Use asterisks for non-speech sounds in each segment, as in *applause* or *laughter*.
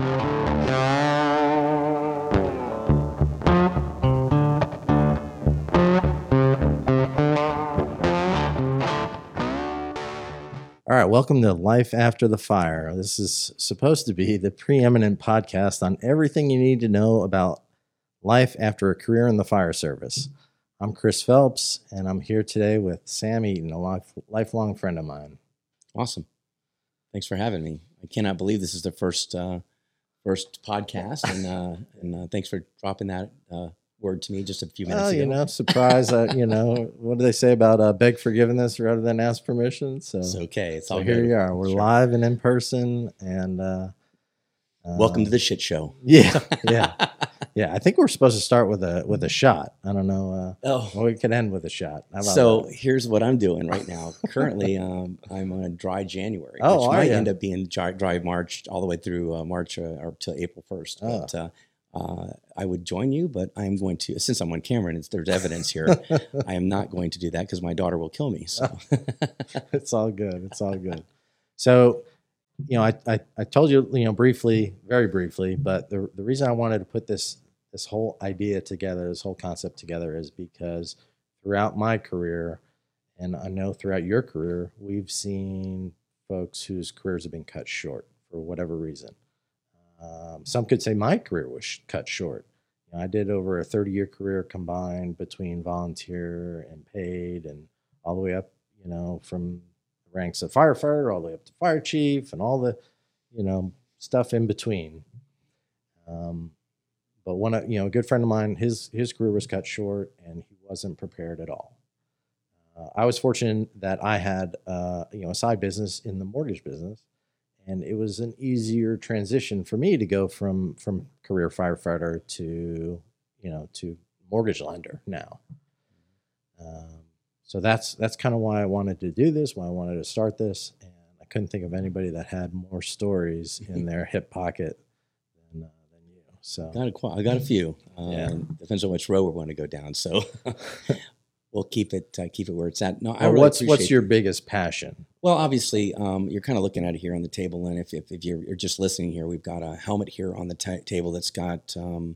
All right, welcome to Life After the Fire. This is supposed to be the preeminent podcast on everything you need to know about life after a career in the fire service. I'm Chris Phelps, and I'm here today with Sam Eaton, a life, lifelong friend of mine. Awesome. Thanks for having me. I cannot believe this is the first uh, first podcast, and uh, and uh, thanks for dropping that uh, word to me just a few minutes Well, ago. you know, surprise. uh, you know, what do they say about uh, beg forgiveness rather than ask permission? So, it's okay. It's so all here good. you are. We're Sure. live and in person, and uh, Welcome to the shit show. *laughs* yeah, yeah, yeah. I think we're supposed to start with a with a shot. I don't know. Uh, oh, well, we could end with a shot. How about so that? here's what I'm doing right now. Currently, *laughs* um, I'm on a dry January, Oh, which might ya? end up being dry, dry March all the way through uh, March uh, or till April 1st. Oh. But uh, uh, I would join you, but I'm going to since I'm on camera and there's evidence here. *laughs* I am not going to do that because my daughter will kill me. So it's all good. It's all good. So, you know, I, I, I told you, you know, briefly, very briefly, but the, the reason I wanted to put this this whole idea together, this whole concept together, is because throughout my career, and I know throughout your career, we've seen folks whose careers have been cut short for whatever reason. Um, some could say my career was cut short. You know, I did over a 30 year career combined between volunteer and paid, and all the way up, you know, from ranks of firefighter all the way up to fire chief and all the, you know, stuff in between. Um, but one, of- you know, a good friend of mine, his his career was cut short, and he wasn't prepared at all. Uh, I was fortunate that I had, uh, you know, a side business in the mortgage business, and it was an easier transition for me to go from from career firefighter to, you know, to mortgage lender now. Um, so that's that's kind of why I wanted to do this, why I wanted to start this, and I couldn't think of anybody that had more stories in their hip pocket than uh, than you. So got a, I got a few. Um, Yeah. Depends on which road we want to go down. So *laughs* we'll keep it uh, keep it where it's at. No, I Well, really what's what's your biggest passion? Well, obviously, um, you're kind of looking at it here on the table, and if, if, if you're, you're just listening here, we've got a helmet here on the ta table that's got um,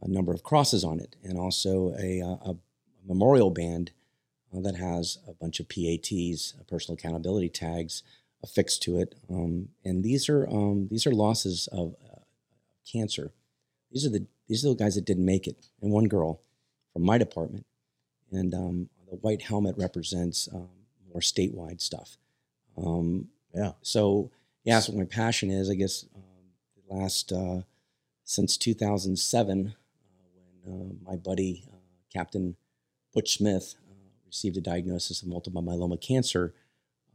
a number of crosses on it, and also a, uh, a, a memorial band uh, that has a bunch of PATs, uh, personal accountability tags, affixed to it. Um, and these are um, these are losses of uh, cancer. These are the these are the guys that didn't make it, and one girl from my department, and um, the white helmet represents um, more statewide stuff. Um, Yeah. So yeah, that's what my passion is. I guess um, the last uh, since 2007, uh, when uh, my buddy uh, Captain Butch Smith received a diagnosis of multiple myeloma cancer,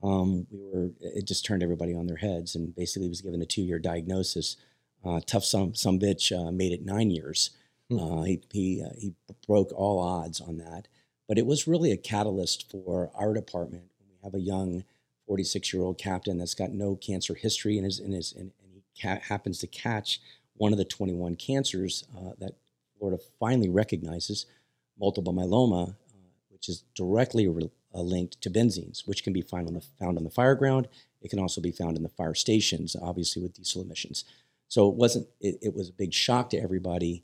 um, we were it just turned everybody on their heads, and basically was given a two-year diagnosis. Uh, tough some some bitch uh, made it nine years. Hmm. Uh, he he uh, he broke all odds on that, but it was really a catalyst for our department. We have a young 46 year old captain that's got no cancer history and is in his and, and he ca- happens to catch one of the 21 cancers uh, that Florida finally recognizes, multiple myeloma, which is directly re- uh, linked to benzenes, which can be found on the found on the fire ground. It can also be found in the fire stations, obviously with diesel emissions. So it wasn't. It, it was a big shock to everybody.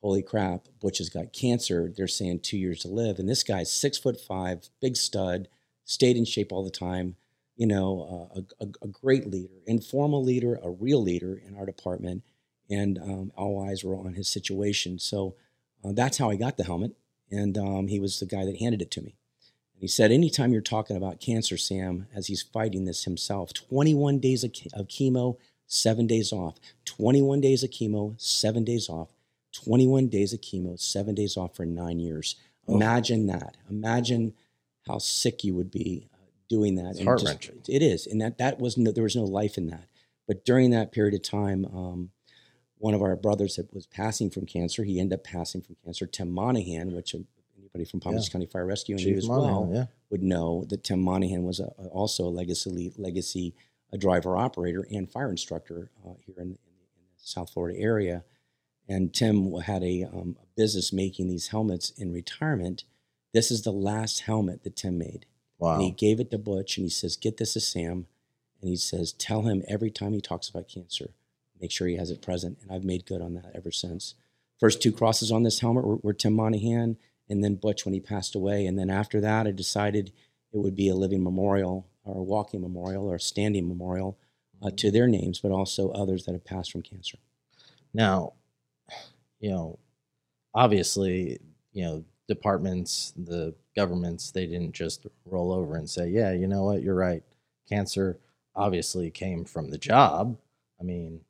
Holy crap! Butch has got cancer. They're saying two years to live, and this guy's six foot five, big stud, stayed in shape all the time. You know, uh, a, a, a great leader, informal leader, a real leader in our department, and um, all eyes were on his situation. So uh, that's how I got the helmet, and um, he was the guy that handed it to me. And he said, "Anytime you're talking about cancer, Sam, as he's fighting this himself, 21 days of, of chemo, seven days off. 21 days of chemo, seven days off. 21 days of chemo, seven days off for nine years. Oh. Imagine that. Imagine how sick you would be uh, doing that. It's And heart-wrenching. it is, and that that was no, there was no life in that. But during that period of time, um, one of our brothers that was passing from cancer, he ended up passing from cancer. Tim Monahan, which uh, anybody from Palm Beach Yeah. County Fire Rescue and Chief as Monahan, well yeah. would know that Tim Monahan was a, a- also a legacy legacy a driver operator and fire instructor uh, here in, in, in the South Florida area. And Tim had a, um, a business making these helmets in retirement. This is the last helmet that Tim made. Wow. And he gave it to Butch and he says, Get this to Sam. And he says, Tell him every time he talks about cancer, make sure he has it present. And I've made good on that ever since. First two crosses on this helmet were, were Tim Monahan and then Butch when he passed away. And then after that, I decided it would be a living memorial or a walking memorial or a standing memorial uh, to their names, but also others that have passed from cancer. Now, you know, obviously, you know, departments, the governments, they didn't just roll over and say, yeah, you know what, you're right. Cancer obviously came from the job. I mean,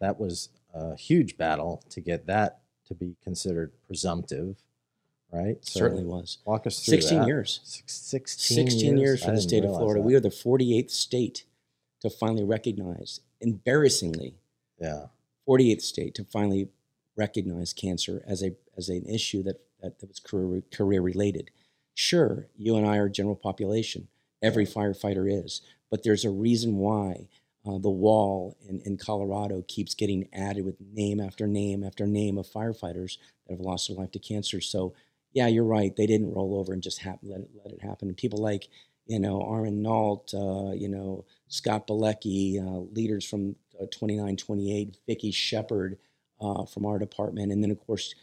that was a huge battle to get that to be considered presumptive, right? So Certainly was. Walk us through 16 that. years. Six, 16, 16 years, for I the state of Florida. that. We are the 48th state to finally recognize, embarrassingly, yeah. 48th state to finally recognize cancer as a as an issue that that, that was career career related. Sure, you and I are general population. Every firefighter is, but there's a reason why uh, the wall in, in Colorado keeps getting added with name after name after name of firefighters that have lost their life to cancer. So, yeah, you're right. They didn't roll over and just let it let it happen. People like you know Armin Nault, uh, you know Scott Balecki, uh, leaders from uh, 2928, Vicky Shepard uh, from our department, and then of course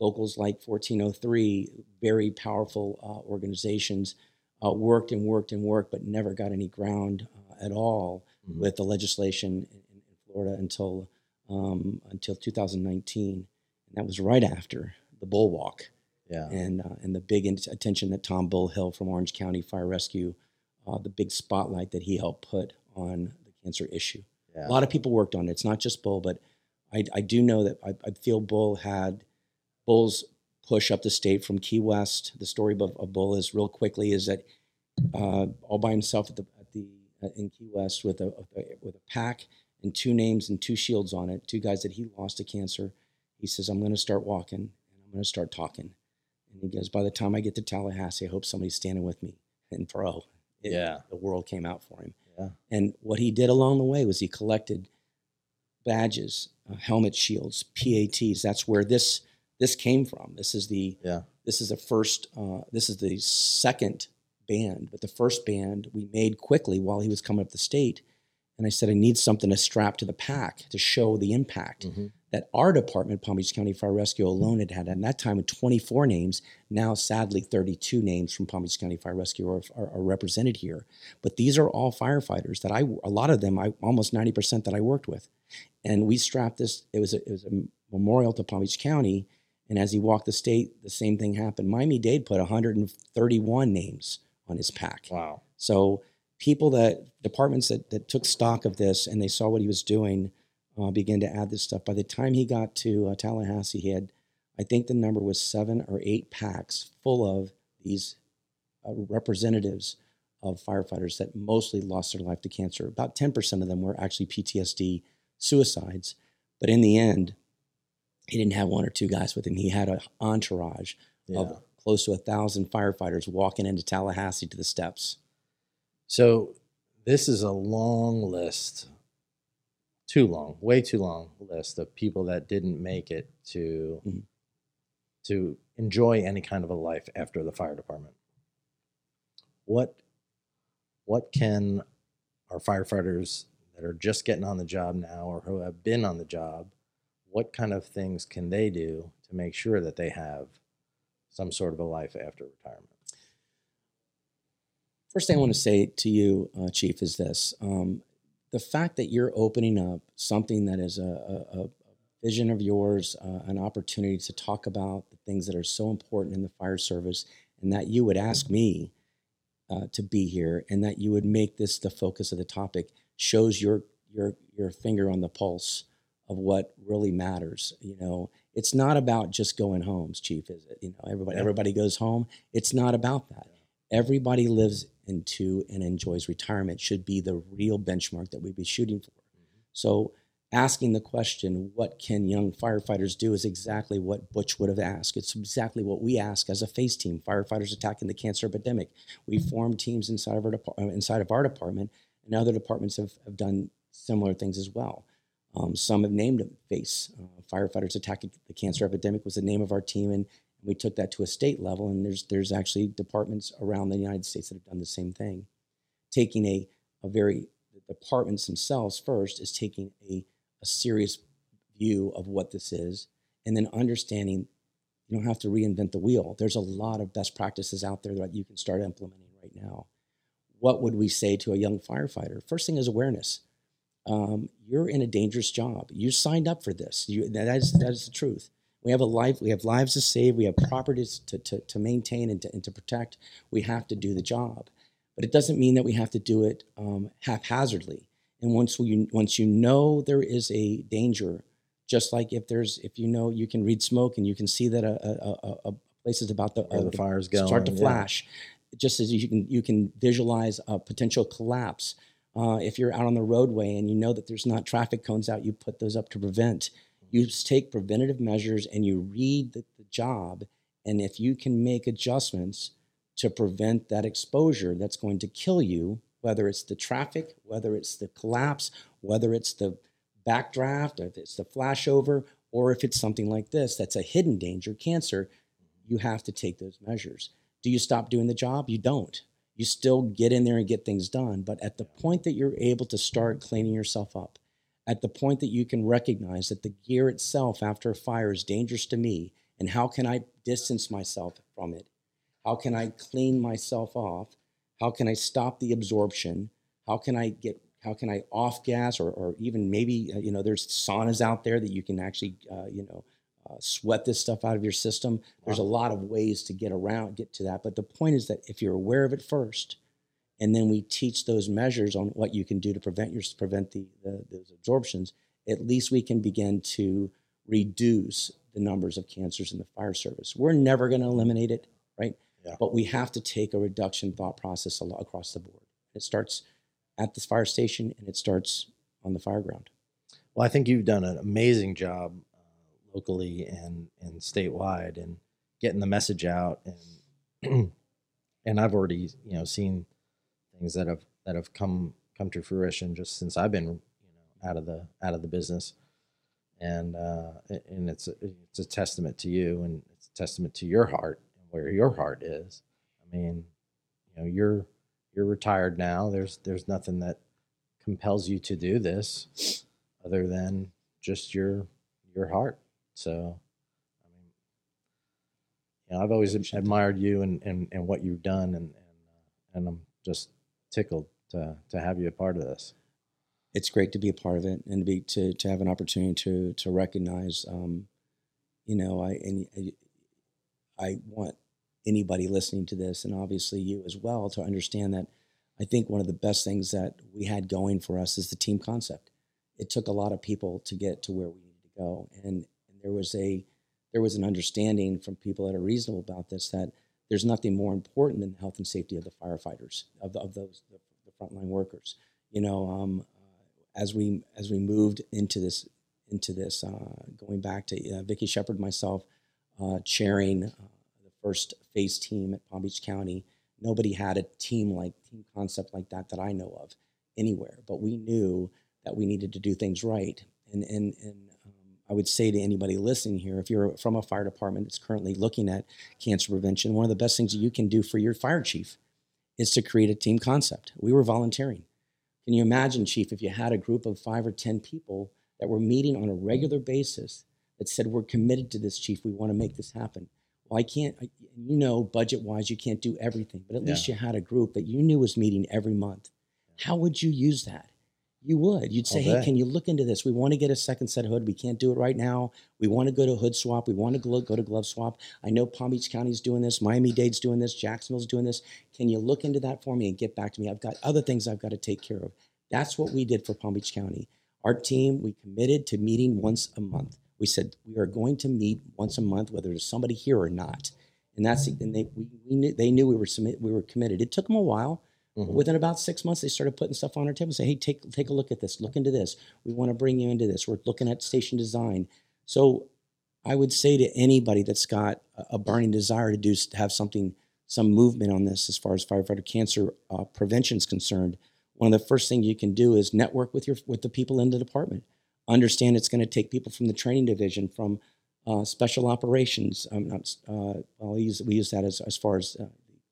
locals like 1403, very powerful uh, organizations, worked and worked and worked, but never got any ground at all Mhm. with the legislation in, in Florida until um, until 2019, and that was right after the bull walk Yeah. and uh, and the big attention that Tom Bullhill from Orange County Fire Rescue, uh, the big spotlight that he helped put on the cancer issue. yeah. A lot of people worked on it. It's not just Bull, but I, I do know that I, I feel Bull had Bull's push up the state from Key West. The story of, of Bull is real quickly is that uh, all by himself at the in Key West with a, with a pack and two names and two shields on it, two guys that he lost to cancer. He says, "I'm going to start walking and I'm going to start talking." And he goes, "By the time I get to Tallahassee, I hope somebody's standing with me." And bro, it- Yeah. the world came out for him. Yeah. And what he did along the way was he collected badges, uh, helmet shields, PATs. That's where this this came from. This is the Yeah. this is the first. Uh, this is the second band, but the first band we made quickly while he was coming up the state. And I said, I need something to strap to the pack to show the impact Mhm. that our department, Palm Beach County Fire Rescue alone, had had. At that time, with 24 names, now sadly 32 names from Palm Beach County Fire Rescue are, are, are represented here. But these are all firefighters that I, a lot of them, I almost 90% that I worked with. And we strapped this, it was a, it was a memorial to Palm Beach County. And as he walked the state, the same thing happened. Miami Dade put 131 names on his pack. Wow. So people that departments that, that took stock of this and they saw what he was doing uh, began to add this stuff. By the time he got to uh, Tallahassee, he had, I think the number was seven or eight packs full of these uh, representatives of firefighters that mostly lost their life to cancer. About 10% of them were actually PTSD suicides. But in the end, he didn't have one or two guys with him. He had an entourage Yeah. of close to a thousand firefighters walking into Tallahassee to the steps. So this is a long list, too long, way too long list of people that didn't make it to Mhm. to enjoy any kind of a life after the fire department. What what can our firefighters that are just getting on the job now or who have been on the job, what kind of things can they do to make sure that they have some sort of a life after retirement? First thing I want to say to you, uh, Chief, is this: um, the fact that you're opening up something that is a, a, a vision of yours, uh, an opportunity to talk about the things that are so important in the fire service, and that you would ask me uh, to be here, and that you would make this the focus of the topic, shows your your your finger on the pulse of what really matters. You know, it's not about just going homes, Chief, is it? You know, everybody Yeah. everybody goes home. It's not about that everybody lives into and enjoys retirement should be the real benchmark that we'd be shooting for. Mm-hmm. So asking the question, what can young firefighters do is exactly what Butch would have asked. It's exactly what we ask as a FACE team, firefighters attacking the cancer epidemic. We mm-hmm. form teams inside of our, depart- inside of our department, and other departments have, have done similar things as well. Um, some have named them FACE. Uh, firefighters attacking the cancer epidemic was the name of our team, and we took that to a state level, and there's there's actually departments around the United States that have done the same thing. Taking a a very the departments themselves first is taking a a serious view of what this is, and then understanding you don't have to reinvent the wheel. There's a lot of best practices out there that you can start implementing right now. What would we say to a young firefighter? First thing is awareness. Um, you're in a dangerous job. You signed up for this. You, that is that is the truth. We have a life. We have lives to save. We have properties to, to, to maintain and to, and to protect. We have to do the job, but it doesn't mean that we have to do it um, haphazardly. And once we once you know there is a danger, just like if there's if you know you can read smoke and you can see that a, a, a, a place is about to Where the fire's going. start to yeah. flash, just as you can you can visualize a potential collapse. Uh, if you're out on the roadway and you know that there's not traffic cones out, you put those up to prevent. You take preventative measures and you read the, the job, and if you can make adjustments to prevent that exposure that's going to kill you, whether it's the traffic, whether it's the collapse, whether it's the backdraft, if it's the flashover, or if it's something like this that's a hidden danger, cancer, you have to take those measures. Do you stop doing the job? You don't. You still get in there and get things done. But at the point that you're able to start cleaning yourself up, at the point that you can recognize that the gear itself after a fire is dangerous to me, and how can I distance myself from it? How can I clean myself off? How can I stop the absorption? How can I get how can I off gas or, or even maybe uh, you know there's saunas out there that you can actually uh, you know uh, sweat this stuff out of your system. There's a lot of ways to get around get to that, but the point is that if you're aware of it first, and then we teach those measures on what you can do to prevent your prevent the, the those absorptions, at least we can begin to reduce the numbers of cancers in the fire service. We're never going to eliminate it, right? Yeah. But we have to take a reduction thought process across the board. It starts at the fire station and it starts on the fire ground. Well, I think you've done an amazing job locally and and statewide and getting the message out and *clears throat* and I've already you know seen things that have that have come come to fruition just since I've been you know out of the out of the business and uh, and it's a, it's a testament to you and it's a testament to your heart and where your heart is. I mean, you know, you're you're retired now. There's there's nothing that compels you to do this other than just your your heart. So, I mean, you know, I've always admired you and, and, and what you've done, and and uh, and I'm just tickled to to have you a part of this. it's great to be a part of it and to be to to have an opportunity to to recognize um you know i and I, I want anybody listening to this and obviously you as well to understand that i think one of the best things that we had going for us is the team concept it took a lot of people to get to where we needed to go and, and there was a there was an understanding from people that are reasonable about this that there's nothing more important than the health and safety of the firefighters of, the, of those the, the frontline workers you know um, as we as we moved into this into this uh, going back to uh, Vicky Shepard myself uh, chairing uh, the first FACE team at Palm Beach County. Nobody had a team like team concept like that that I know of anywhere, but we knew that we needed to do things right. And and and I would say to anybody listening here, if you're from a fire department that's currently looking at cancer prevention, one of the best things that you can do for your fire chief is to create a team concept. We were volunteering. Can you imagine, Chief, if you had a group of five or 10 people that were meeting on a regular basis that said, We're committed to this, Chief, we want to make this happen? Well, I can't, you know, budget wise, you can't do everything, but at least you had a group that you knew was meeting every month. How would you use that? You would. You'd say, Hey, can you look into this? We want to get a second set of hood. We can't do it right now. We want to go to hood swap. We want to go, go to glove swap. I know Palm Beach County's doing this. Miami Dade's doing this. Jacksonville's doing this. Can you look into that for me and get back to me? I've got other things I've got to take care of. That's what we did for Palm Beach County. Our team, we committed to meeting once a month. We said we are going to meet once a month, whether there's somebody here or not. And that's and they we, we knew they knew we were submit, we were committed. It took them a while. Mhm. within about six months, they started putting stuff on our table. and Say, hey, take take a look at this. Look into this. We want to bring you into this. We're looking at station design. So, I would say to anybody that's got a- burning desire to do to have something, some movement on this as far as firefighter cancer uh, prevention is concerned, one of the first things you can do is network with your with the people in the department. Understand it's going to take people from the training division, from uh, special operations. Um, not, uh, use we use that as as far as uh,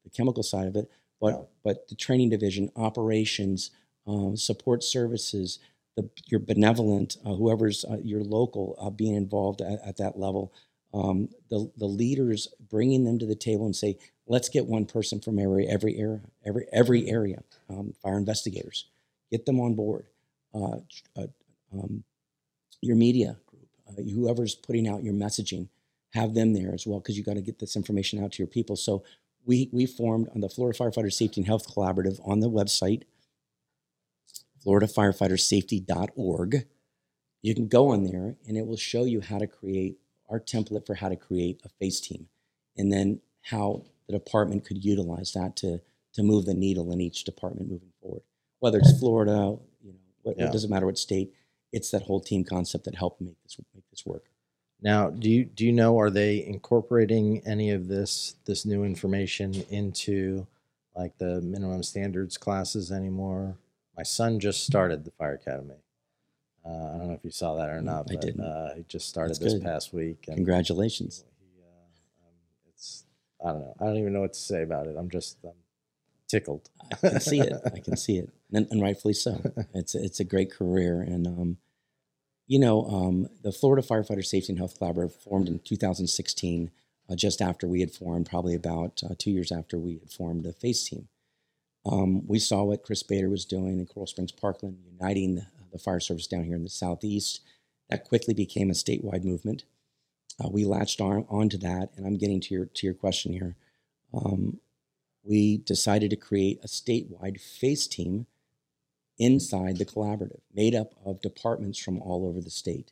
the chemical side of it, but but the training division, operations, um, support services, the your benevolent, uh, whoever's uh, your local, uh, being involved at, at that level. Um, the the leaders bringing them to the table and say, let's get one person from every every area, every every area, um, fire investigators, get them on board. Uh, uh, um, your media group, uh, whoever's putting out your messaging, have them there as well because you got to get this information out to your people. So we we formed on the Florida Firefighter Safety and Health Collaborative on the website, FloridaFirefighterSafety.org. You can go on there and it will show you how to create our template for how to create a face team, and then how the department could utilize that to to move the needle in each department moving forward. Whether it's Florida, you know, what, Yeah. it doesn't matter what state. It's that whole team concept that helped make this make this work. Now, do you do you know are they incorporating any of this this new information into like the minimum standards classes anymore? My son just started the fire academy. Uh, I don't know if you saw that or not, I but didn't. Uh, he just started That's this good. past week. And Congratulations. He, uh, um, it's I don't know. I don't even know what to say about it. I'm just um, tickled. I can see it. I *laughs* can see it, and, and rightfully so. It's it's a great career, and um, you know, um, the Florida Firefighter Safety and Health Collaborative formed in 2016, uh, just after we had formed, probably about uh, two years after we had formed the FACE team. Um, we saw what Chris Bader was doing in Coral Springs, Parkland, uniting the, the fire service down here in the southeast. That quickly became a statewide movement. Uh, we latched on onto that, and I'm getting to your to your question here. Um, we decided to create a statewide FACE team inside the collaborative, made up of departments from all over the state,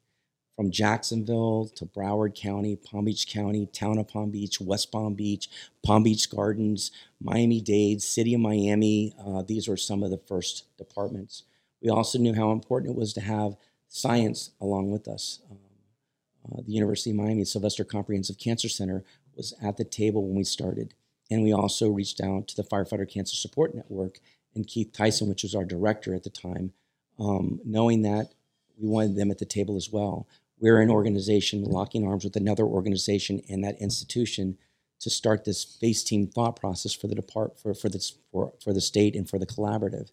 from Jacksonville to Broward County, Palm Beach County, Town of Palm Beach, West Palm Beach, Palm Beach Gardens, Miami Dade, City of Miami. Uh, these were some of the first departments. We also knew how important it was to have science along with us. Um, uh, the University of Miami Sylvester Comprehensive Cancer Center was at the table when we started. And we also reached out to the Firefighter Cancer Support Network and Keith Tyson, which was our director at the time, um, knowing that we wanted them at the table as well. We're an organization locking arms with another organization and that institution to start this face team thought process for the depart for for this for, for the state and for the collaborative.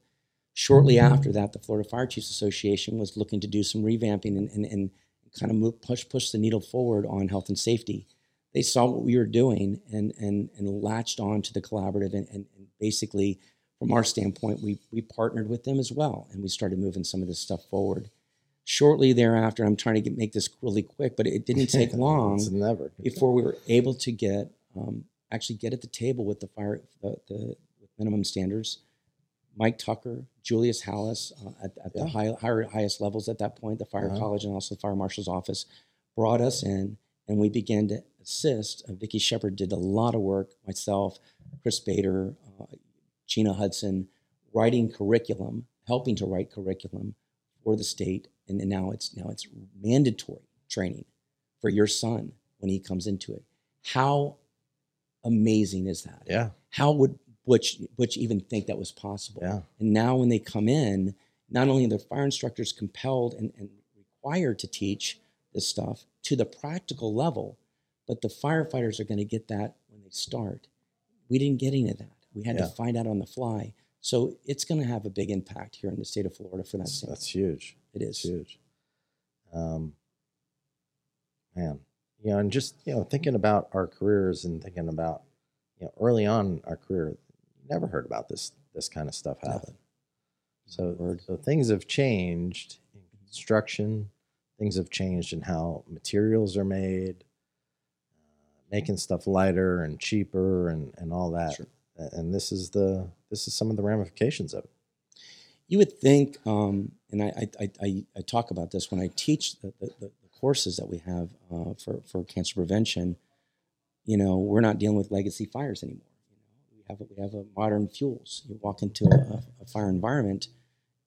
Shortly after that, the Florida Fire Chiefs Association was looking to do some revamping and, and, and kind of move, push push the needle forward on health and safety. They saw what we were doing and and and latched on to the collaborative and, and, and basically from our standpoint, we we partnered with them as well and we started moving some of this stuff forward. Shortly thereafter, I'm trying to get, make this really quick, but it didn't take *laughs* long never before we were able to get um, actually get at the table with the fire the, the minimum standards. Mike Tucker, Julius Halas uh, at, at Yeah. the high, higher, highest levels at that point, the fire Uh-huh. college and also the fire marshal's office, brought us in, and we began to assist. Uh, Vicki Shepard did a lot of work. Myself, Chris Bader, Gina Hudson, writing curriculum, helping to write curriculum for the state, and, and now it's now it's mandatory training for your son when he comes into it. How amazing is that? Yeah, How would Butch Butch even think that was possible? yeah, And now when they come in, not only are the fire instructors compelled and, and required to teach this stuff to the practical level, but the firefighters are going to get that when they start. We didn't get any of that. We had Yeah. to find out on the fly. So it's going to have a big impact here in the state of Florida for that. that's, that's huge. It's is. huge. Um, man, you know, and just you know, thinking about our careers and thinking about you know, early on in our career, never heard about this this kind of stuff happen. So, Word. so things have changed in construction. Things have changed in how materials are made, uh, making stuff lighter and cheaper, and and all that. Sure. And this is the this is some of the ramifications of it. You would think, um, and I, I, I, I talk about this when I teach the, the, the courses that we have uh, for, for cancer prevention. You know, we're not dealing with legacy fires anymore. You know, we have we have a modern fuels. You walk into a, a fire environment,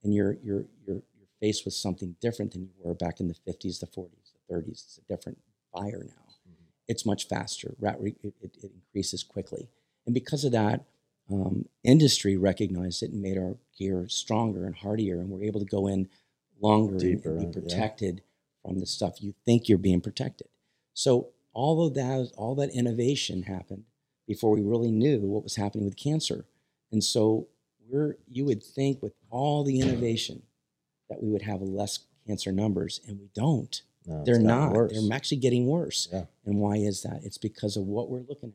and you're you're you're you're faced with something different than you were back in the 50s, the 40s, the 30s. It's a different fire now. It's much faster. It, it, it increases quickly, and because of that, um, industry recognized it and made our gear stronger and hardier, and we're able to go in longer and- Deeper, and, be protected from the stuff you think you're being protected. So all of that, all that innovation happened before we really knew what was happening with cancer, and so we're you would think with all the innovation that we would have less cancer numbers, and we don't. No, They're not. worse. They're actually getting worse. Yeah. And why is that? It's because of what we're looking at.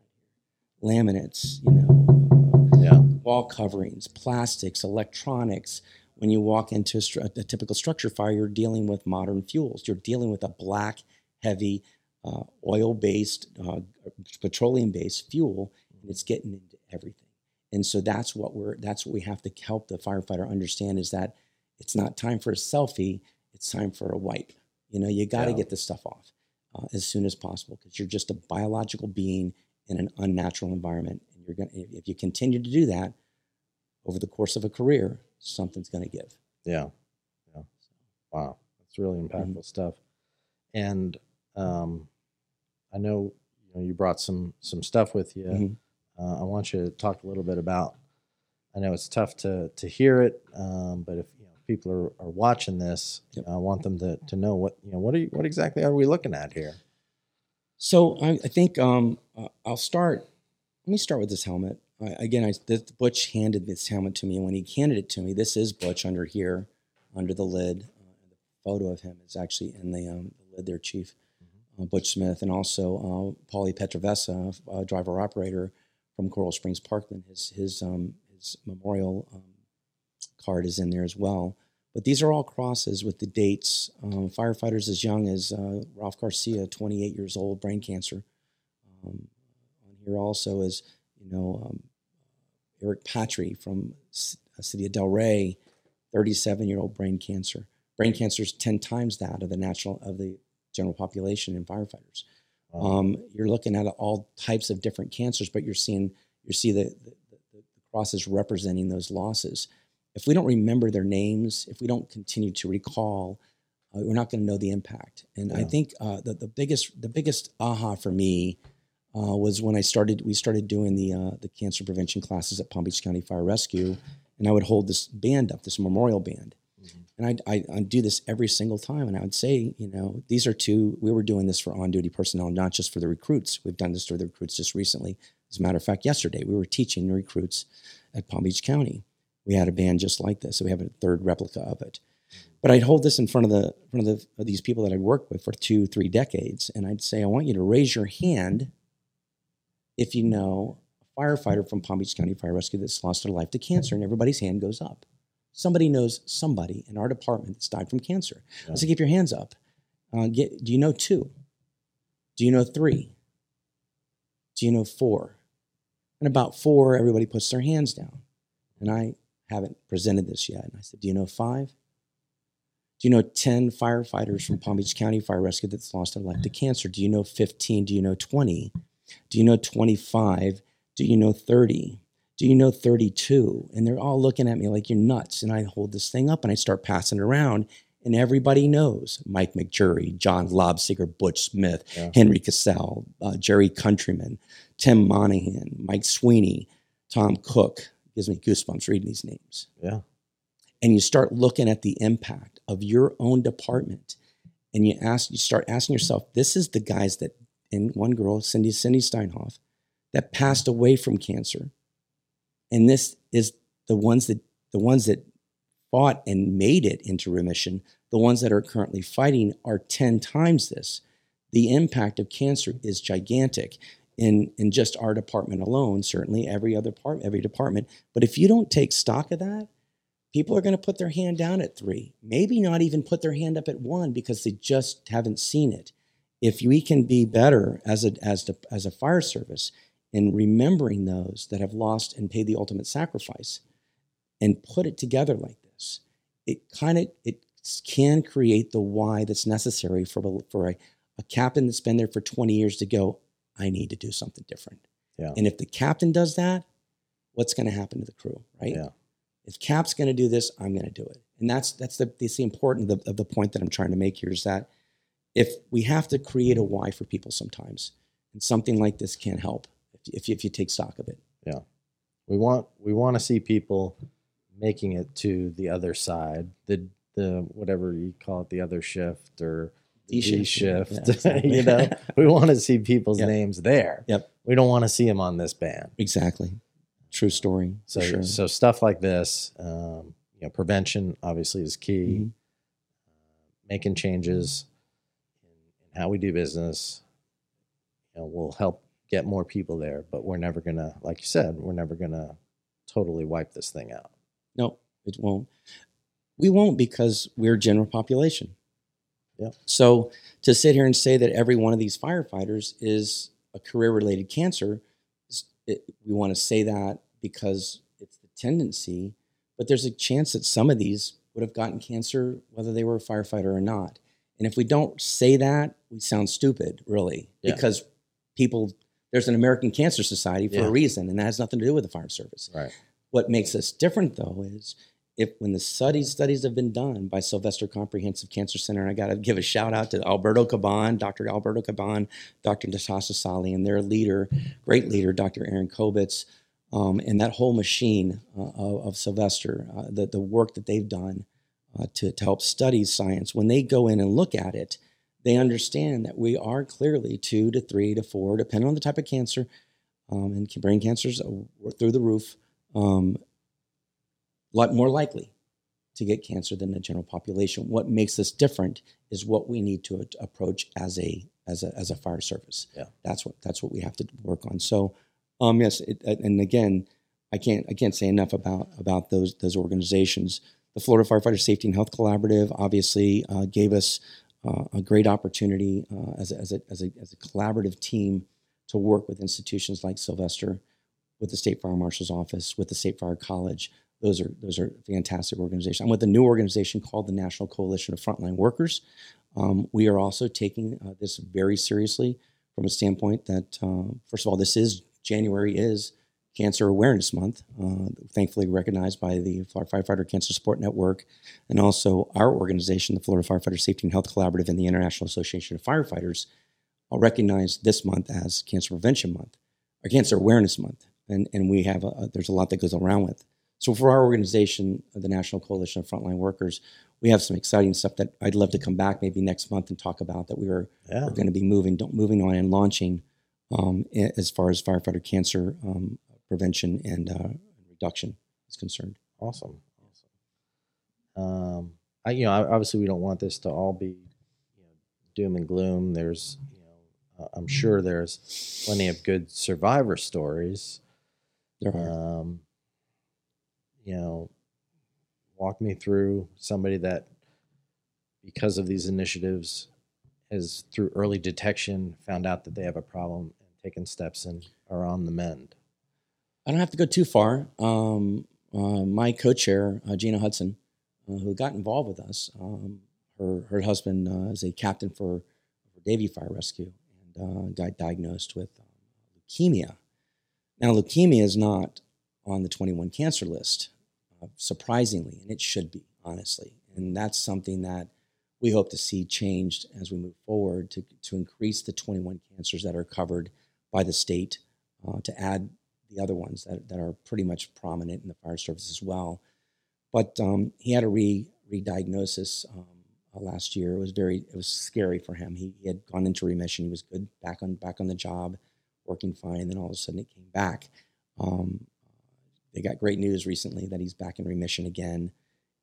Laminates, you know, yeah, wall coverings, plastics, electronics. When you walk into a, a typical structure fire, you're dealing with modern fuels. You're dealing with a black, heavy, uh, oil-based, uh, petroleum-based fuel, and it's getting into everything. And so that's what we're that's what we have to help the firefighter understand is that it's not time for a selfie, it's time for a wipe. You know, you got to Yeah. get this stuff off uh, as soon as possible because you're just a biological being in an unnatural environment, and you're gonna if you continue to do that over the course of a career, something's going to give. yeah, yeah. Wow, that's really impactful Mm-hmm. stuff. And um, I know you know you brought some some stuff with you. Mhm. Uh, I want you to talk a little bit about. I know it's tough to to hear it, um, but if you know people are, are watching this, Yep. I want them to to know what you know what are you, what exactly are we looking at here? So I, I think um, uh, I'll start. Let me start with this helmet. I, again, I, this, Butch handed this helmet to me, and when he handed it to me, this is Butch under here, under the lid. Uh, the photo of him is actually in the, um, the lid there, Chief uh, Butch Smith, and also uh, Paulie Petrovessa, uh, driver operator from Coral Springs Parkland. His his um, his memorial um, card is in there as well. But these are all crosses with the dates. Um, firefighters as young as uh, Ralph Garcia, 28 years old, brain cancer. Um, on here also is, you know, um, Eric Patry from C- uh, City of Delray, 37 year old brain cancer. Brain cancer is 10 times that of the natural of the general population in firefighters. Um, Um, you're looking at all types of different cancers, but you're seeing you see the, the, the crosses representing those losses. If we don't remember their names, if we don't continue to recall, uh, we're not going to know the impact. And I think uh, the, the biggest the biggest aha for me uh, was when I started. We started doing the uh, the cancer prevention classes at Palm Beach County Fire Rescue, and I would hold this band up, this memorial band, Mhm. and I'd, I, do this every single time. And I would say, you know, these are two, we were doing this for on duty personnel, not just for the recruits. We've done this for the recruits just recently. As a matter of fact, yesterday we were teaching the recruits at Palm Beach County. We had a band just like this. So we have a third replica of it. But I'd hold this in front of the front of, the, of these people that I'd worked with for two, three decades, and I'd say, I want you to raise your hand if you know a firefighter from Palm Beach County Fire Rescue that's lost their life to cancer, and everybody's hand goes up. Somebody knows somebody in our department that's died from cancer. I Yeah. said, keep your hands up. Uh, get, do you know two? Do you know three? Do you know four? And about four, everybody puts their hands down. And I haven't presented this yet. And I said, Do you know five? Do you know 10 firefighters from Palm Beach County Fire Rescue that's lost their life to cancer? Do you know 15? Do you know 20? Do you know 25? Do you know 30? Do you know 32? And they're all looking at me like you're nuts. And I hold this thing up and I start passing it around. And everybody knows Mike McJury, John Lobsiger, Butch Smith, Yeah. Henry Cassell, uh, Jerry Countryman, Tim Monahan, Mike Sweeney, Tom Cook. Gives me goosebumps reading these names. Yeah, and you start looking at the impact of your own department and you ask you start asking yourself this is the guys that and one girl cindy cindy steinhoff that passed away from cancer and this is the ones that the ones that fought and made it into remission the ones that are currently fighting are 10 times this. The impact of cancer is gigantic in in just our department alone certainly every other part every department but if you don't take stock of that people are going to put their hand down at three, maybe not even put their hand up at one because they just haven't seen it. If we can be better as a as the, as a fire service in remembering those that have lost and paid the ultimate sacrifice, and put it together like this, it kind of it can create the why that's necessary for for a, a captain that's been there for 20 years to go. I need to do something different. Yeah. And if the captain does that, what's going to happen to the crew, right? Yeah. If Cap's going to do this, I'm going to do it. And that's that's the that's the important of the, of the point that I'm trying to make here is that if we have to create a why for people sometimes, and something like this can help if if you, if you take stock of it. Yeah. We want we want to see people making it to the other side, the the whatever you call it, the other shift or D shift. Yeah, *laughs* you know, *laughs* we want to see people's Yep. names there. Yep. We don't want to see them on this band. Exactly. True story. So sure. so stuff like this, um, you know, prevention obviously is key. Mhm. making changes in, in how we do business, you know, will help get more people there. But we're never gonna, like you said, we're never gonna totally wipe this thing out. No, it won't. We won't because we're general population. Yep. So to sit here and say that every one of these firefighters is a career-related cancer, it, we want to say that because it's the tendency, but there's a chance that some of these would have gotten cancer whether they were a firefighter or not. And if we don't say that, we sound stupid, really, Yeah. because people there's an American Cancer Society for Yeah. a reason, and that has nothing to do with the fire service. Right. What makes us different, though, is if when the studies studies have been done by Sylvester Comprehensive Cancer Center, and I got to give a shout out to Alberto Caban, Dr. Alberto Caban, Dr. Natasha Sali, and their leader, great leader, Dr. Erin Kobetz, um, and that whole machine uh, of, of Sylvester, uh, the, the work that they've done uh, to, to help study science, when they go in and look at it, they understand that we are clearly two to three to four, depending on the type of cancer, um, and brain cancers are through the roof, um, lot more likely to get cancer than the general population. What makes us different is what we need to approach as a as a as a fire service. Yeah. that's what that's what we have to work on. So, um, yes, it, and again, I can't I can't say enough about about those those organizations. The Florida Firefighter Safety and Health Collaborative obviously uh, gave us uh, a great opportunity uh, as, a, as, a, as, a, as a collaborative team to work with institutions like Sylvester, with the State Fire Marshal's Office, with the State Fire College. Those are those are fantastic organizations. I'm with a new organization called the National Coalition of Frontline Workers. Um, we are also taking uh, this very seriously from a standpoint that, uh, first of all, this is January is Cancer Awareness Month, uh, thankfully recognized by the Florida Firefighter Cancer Support Network, and also our organization, the Florida Firefighter Safety and Health Collaborative, and the International Association of Firefighters, all recognize this month as Cancer Prevention Month or Cancer Awareness Month, and and we have a, there's a lot that goes around with. So for our organization, the National Coalition of Frontline Workers, we have some exciting stuff that I'd love to come back maybe next month and talk about that we are Yeah. going to be moving moving on and launching um, as far as firefighter cancer um, prevention and uh, reduction is concerned. Awesome. Awesome. Um, I, you know, obviously we don't want this to all be, you know, doom and gloom. There's, you know, uh, I'm sure there's plenty of good survivor stories. There are. Um, you know, walk me through somebody that, because of these initiatives, has through early detection found out that they have a problem and taken steps and are on the mend. I don't have to go too far. Um, uh, my co-chair, uh, Gina Hudson, uh, who got involved with us, um, her her husband uh, is a captain for, for Davie Fire Rescue and uh, got diagnosed with um, leukemia. Now, leukemia is not on the 21 cancer list, surprisingly, and it should be, honestly. And that's something that we hope to see changed as we move forward to, to increase the 21 cancers that are covered by the state, uh, to add the other ones that, that are pretty much prominent in the fire service as well. But um, he had a re re-diagnosis um, uh, last year. It was very it was scary for him. He, he had gone into remission. He was good back on back on the job, working fine. Then all of a sudden it came back. Um, they got great news recently that he's back in remission again.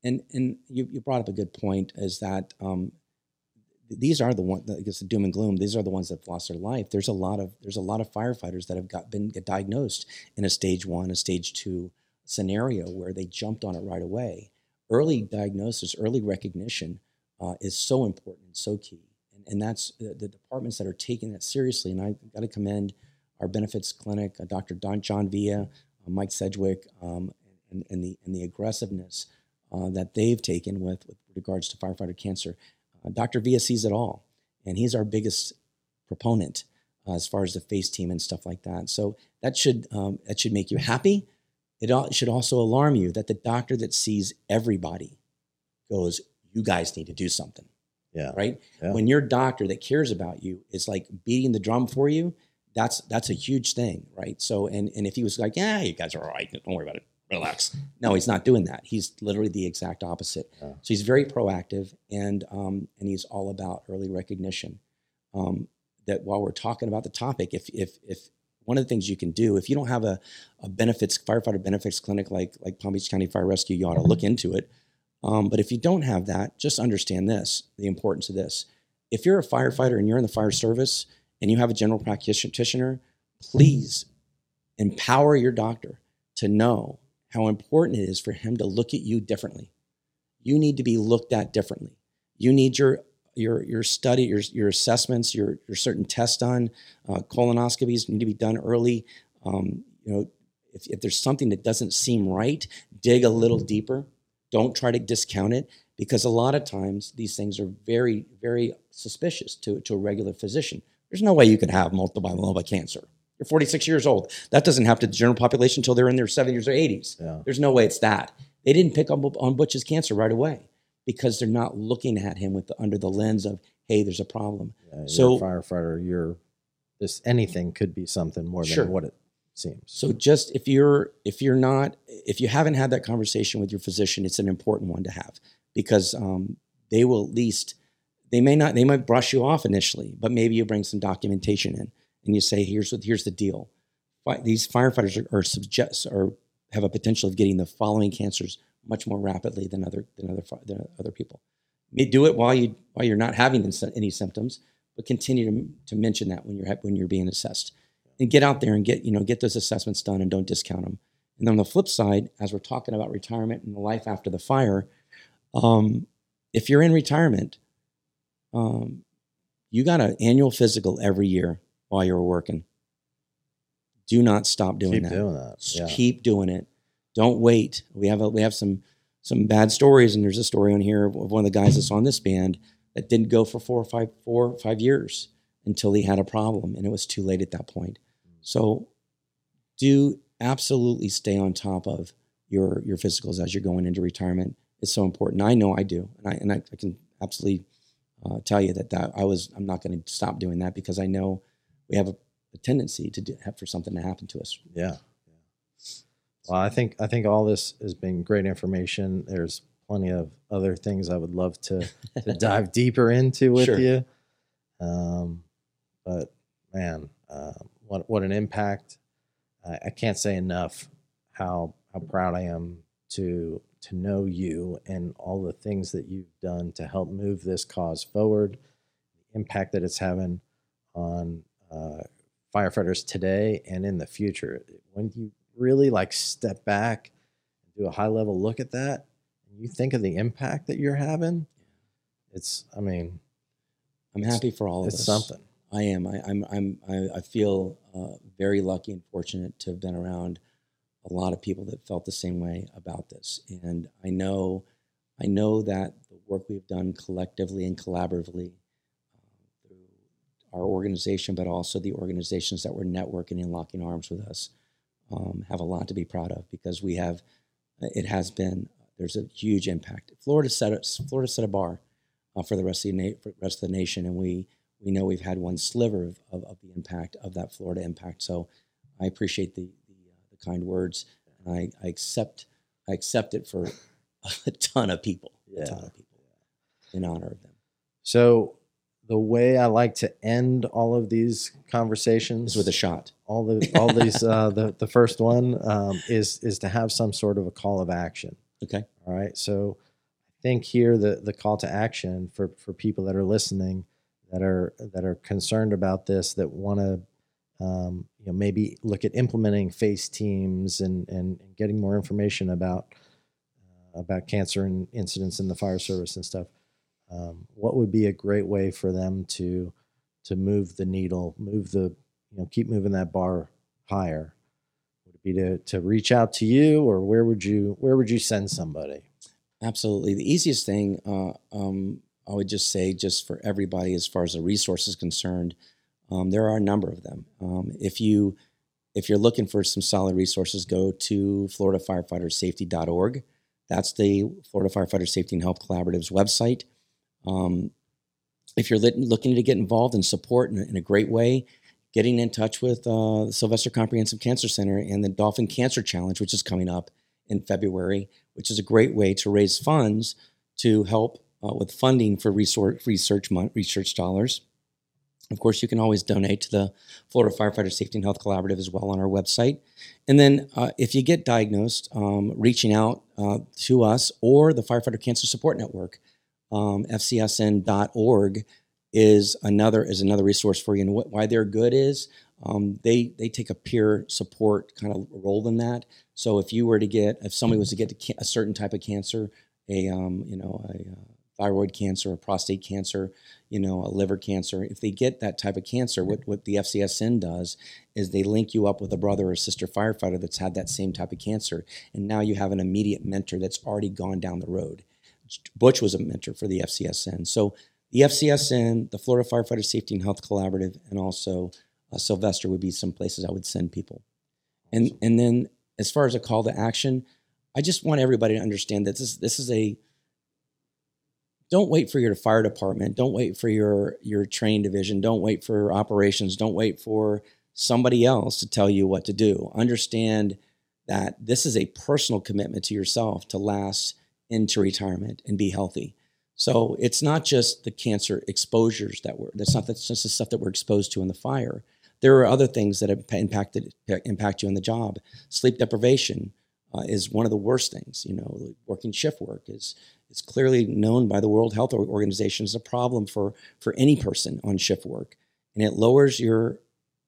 And and you, you brought up a good point is that um, these are the one I guess the doom and gloom. These are the ones that have lost their life. There's a lot of there's a lot of firefighters that have got been diagnosed in a stage one, a stage two scenario where they jumped on it right away. Early diagnosis, early recognition uh, is so important and so key. And, and that's the, the departments that are taking that seriously. And I got to commend our benefits clinic, uh, Dr. Don, John Villa, uh, Mike Sedgwick, um, and, and the and the aggressiveness uh, that they've taken with, with regards to firefighter cancer. Uh, Dr. Villa sees it all, and he's our biggest proponent uh, as far as the face team and stuff like that. So that should um, that should make you happy. It al- should also alarm you that the doctor that sees everybody goes, "You guys need to do something." Yeah. Right. Yeah. When your doctor that cares about you is like beating the drum for you, that's that's a huge thing, right? So and and if he was like, "Yeah, you guys are all right. Don't worry about it. Relax." No, he's not doing that. He's literally the exact opposite. Yeah. So he's very proactive, and um, and he's all about early recognition. Um, that while we're talking about the topic, if if if one of the things you can do, if you don't have a, a benefits firefighter benefits clinic like like Palm Beach County Fire Rescue, you ought to look into it. Um, but if you don't have that, just understand this: the importance of this. If you're a firefighter and you're in the fire service and you have a general practitioner, please empower your doctor to know how important it is for him to look at you differently. You need to be looked at differently. You need your your your study, your your assessments, your your certain tests done. Uh, colonoscopies need to be done early. Um, you know, if, if there's something that doesn't seem right, dig a little deeper. Don't try to discount it because a lot of times these things are very very suspicious to to a regular physician. There's no way you could have multiple myeloma cancer. You're 46 years old. That doesn't happen to the general population until they're in their 70s or 80s. Yeah. There's no way it's that. They didn't pick up on Butch's cancer right away because they're not looking at him with the, under the lens of, hey, there's a problem. Yeah, So- you're a firefighter, you're this anything could be something more than Sure. what it seems. So just if you're if you're not if you haven't had that conversation with your physician, it's an important one to have because um, they will at least they may not they might brush you off initially, but maybe you bring some documentation in and you say here's what here's the deal. These firefighters are, are suggest or have a potential of getting the following cancers much more rapidly than other than other than other people. Do it while you while you're not having any symptoms, but continue to, to mention that when you're when you're being assessed and get out there and get you know get those assessments done and don't discount them. And on the flip side, as we're talking about retirement and the life after the fire, um, if you're in retirement, um, you got an annual physical every year while you're working. Do not stop doing Keep that. doing that. Yeah. Keep doing it. Don't wait. We have a, we have some some bad stories, and there's a story on here of one of the guys that's on this band that didn't go for four or five four or five years until he had a problem, and it was too late at that point. So, do absolutely stay on top of your your physicals as you're going into retirement. It's so important. I know I do, and I and I, I can absolutely uh, tell you that that I was I'm not going to stop doing that because I know we have a, a tendency to do, have for something to happen to us. Yeah. Well, I think I think all this has been great information. There's plenty of other things I would love to *laughs* to dive deeper into with Sure. you. Um, but man, uh, what what an impact! I, I can't say enough how how proud I am to to know you and all the things that you've done to help move this cause forward. The impact that it's having on uh, firefighters today and in the future. When you really like step back and do a high level look at that, and you think of the impact that you're having, it's I mean I'm happy for all of it's us. something. I am. I, I'm. I'm. I, I feel uh, very lucky and fortunate to have been around a lot of people that felt the same way about this, and I know, I know that the work we've done collectively and collaboratively uh, through our organization, but also the organizations that were networking and locking arms with us, um, have a lot to be proud of because we have. It has been. There's a huge impact. Florida set a, Florida set a bar uh, for the rest of the for the rest of the nation, and we we know we've had one sliver of, of, of the impact of that Florida impact. So I appreciate the kind words, and I, I accept I accept it for *laughs* a ton of people, a ton Yeah. of people, in honor of them. So the way I like to end all of these conversations Is with a shot. all the all these uh, *laughs* the the first one um, is is to have some sort of a call of action. Okay. All right. So I think here the the call to action for for people that are listening that are that are concerned about this that want to um, you know maybe look at implementing FACE teams and and, and getting more information about uh, about cancer and incidents in the fire service and stuff. Um, what would be a great way for them to to move the needle, move the you know keep moving that bar higher? Would it be to to reach out to you, or where would you where would you send somebody? Absolutely. The easiest thing uh, um, I would just say, just for everybody, as far as the resource is concerned, um, there are a number of them. Um, if you if you're looking for some solid resources, go to FloridaFirefighterSafety.org. That's the Florida Firefighter Safety and Health Collaborative's website. Um, if you're lit- looking to get involved and support in, a- in a great way, getting in touch with uh, the Sylvester Comprehensive Cancer Center and the Dolphin Cancer Challenge, which is coming up in February, which is a great way to raise funds to help uh, with funding for research research research dollars. Of course, you can always donate to the Florida Firefighter Safety and Health Collaborative as well on our website. And then, uh, if you get diagnosed, um, reaching out uh, to us or the Firefighter Cancer Support Network, um, FCSN.org is another is another resource for you. And why they're good is um, they they take a peer support kind of role in that. So if you were to get if somebody was to get a certain type of cancer, a um, you know a uh, thyroid cancer, a prostate cancer, you know, a liver cancer. If they get that type of cancer, what, what the FCSN does is they link you up with a brother or sister firefighter that's had that same type of cancer. And now you have an immediate mentor that's already gone down the road. Butch was a mentor for the FCSN. So the FCSN, the Florida Firefighter Safety and Health Collaborative, and also uh, Sylvester would be some places I would send people. And, and then as far as a call to action, I just want everybody to understand that this, this is a don't wait for your fire department. Don't wait for your your training division. Don't wait for operations. Don't wait for somebody else to tell you what to do. Understand that this is a personal commitment to yourself to last into retirement and be healthy. So it's not just the cancer exposures that we're that's not that's just the stuff that we're exposed to in the fire. There are other things that impacted impact you on the job. Sleep deprivation uh, is one of the worst things you know working shift work is it's clearly known by the World Health Organization as a problem for, for any person on shift work. And it lowers your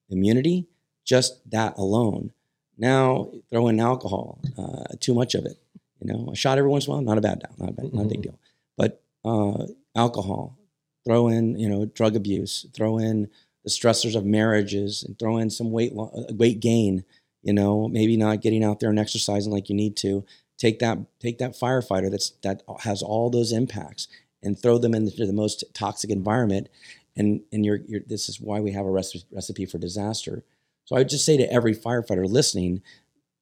immunity, just that alone. Now throw in alcohol, uh, too much of it. You know, a shot every once in a while, not a bad deal, not a, bad, mm-hmm. not a big deal. *laughs* But uh, alcohol, throw in, you know, drug abuse, throw in the stressors of marriages, and throw in some weight uh, weight gain. You know, maybe not getting out there and exercising like you need to take that take that firefighter that's that has all those impacts and throw them into the most toxic environment. And and you're, you're this is why we have a recipe for disaster. So i would just say to every firefighter listening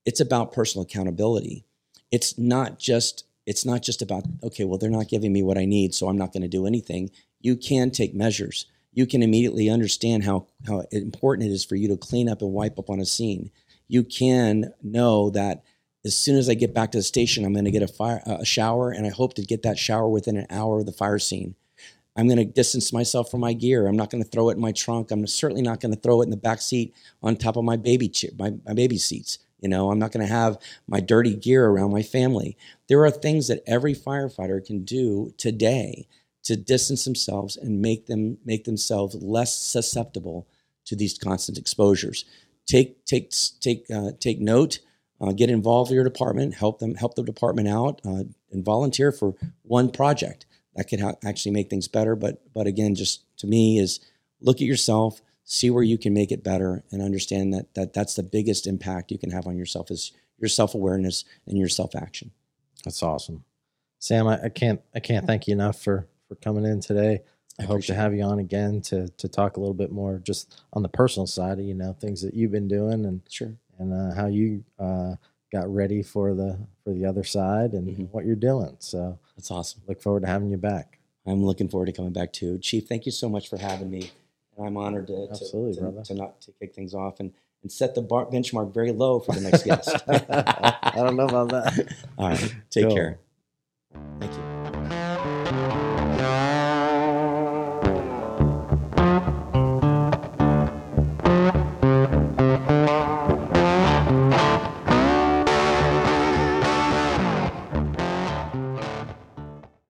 it's about personal accountability. It's not just it's not just about okay well they're not giving me what i need so i'm not going to do anything. You can take measures. You can immediately understand how how important it is for you to clean up and wipe up on a scene. You can know that as soon as I get back to the station, I'm going to get a fire a shower, and I hope to get that shower within an hour of the fire scene. I'm going to distance myself from my gear. I'm not going to throw it in my trunk. I'm certainly not going to throw it in the back seat on top of my baby chair, my, my baby seats. You know, I'm not going to have my dirty gear around my family. There are things that every firefighter can do today to distance themselves and make them make themselves less susceptible to these constant exposures. Take take take uh, take note uh, get involved in your department, help them, help the department out, uh, and volunteer for one project that could ha- actually make things better. But but again, just to me is look at yourself, see where you can make it better, and understand that that that's the biggest impact you can have on yourself is your self awareness and your self action. That's awesome, Sam. I, I, can't I can't thank you enough for for coming in today. I, I hope to have you on again to to talk a little bit more just on the personal side of you know things that you've been doing and sure and uh, how you uh, got ready for the for the other side and mm-hmm. what you're doing. So that's awesome. Look forward to having you back. I'm looking forward to coming back too, Chief. Thank you so much for having me. And I'm honored to Absolutely, to, to, to, not to kick things off and and set the bar benchmark very low for the next *laughs* guest. I don't know about that. *laughs* All right, take cool. care.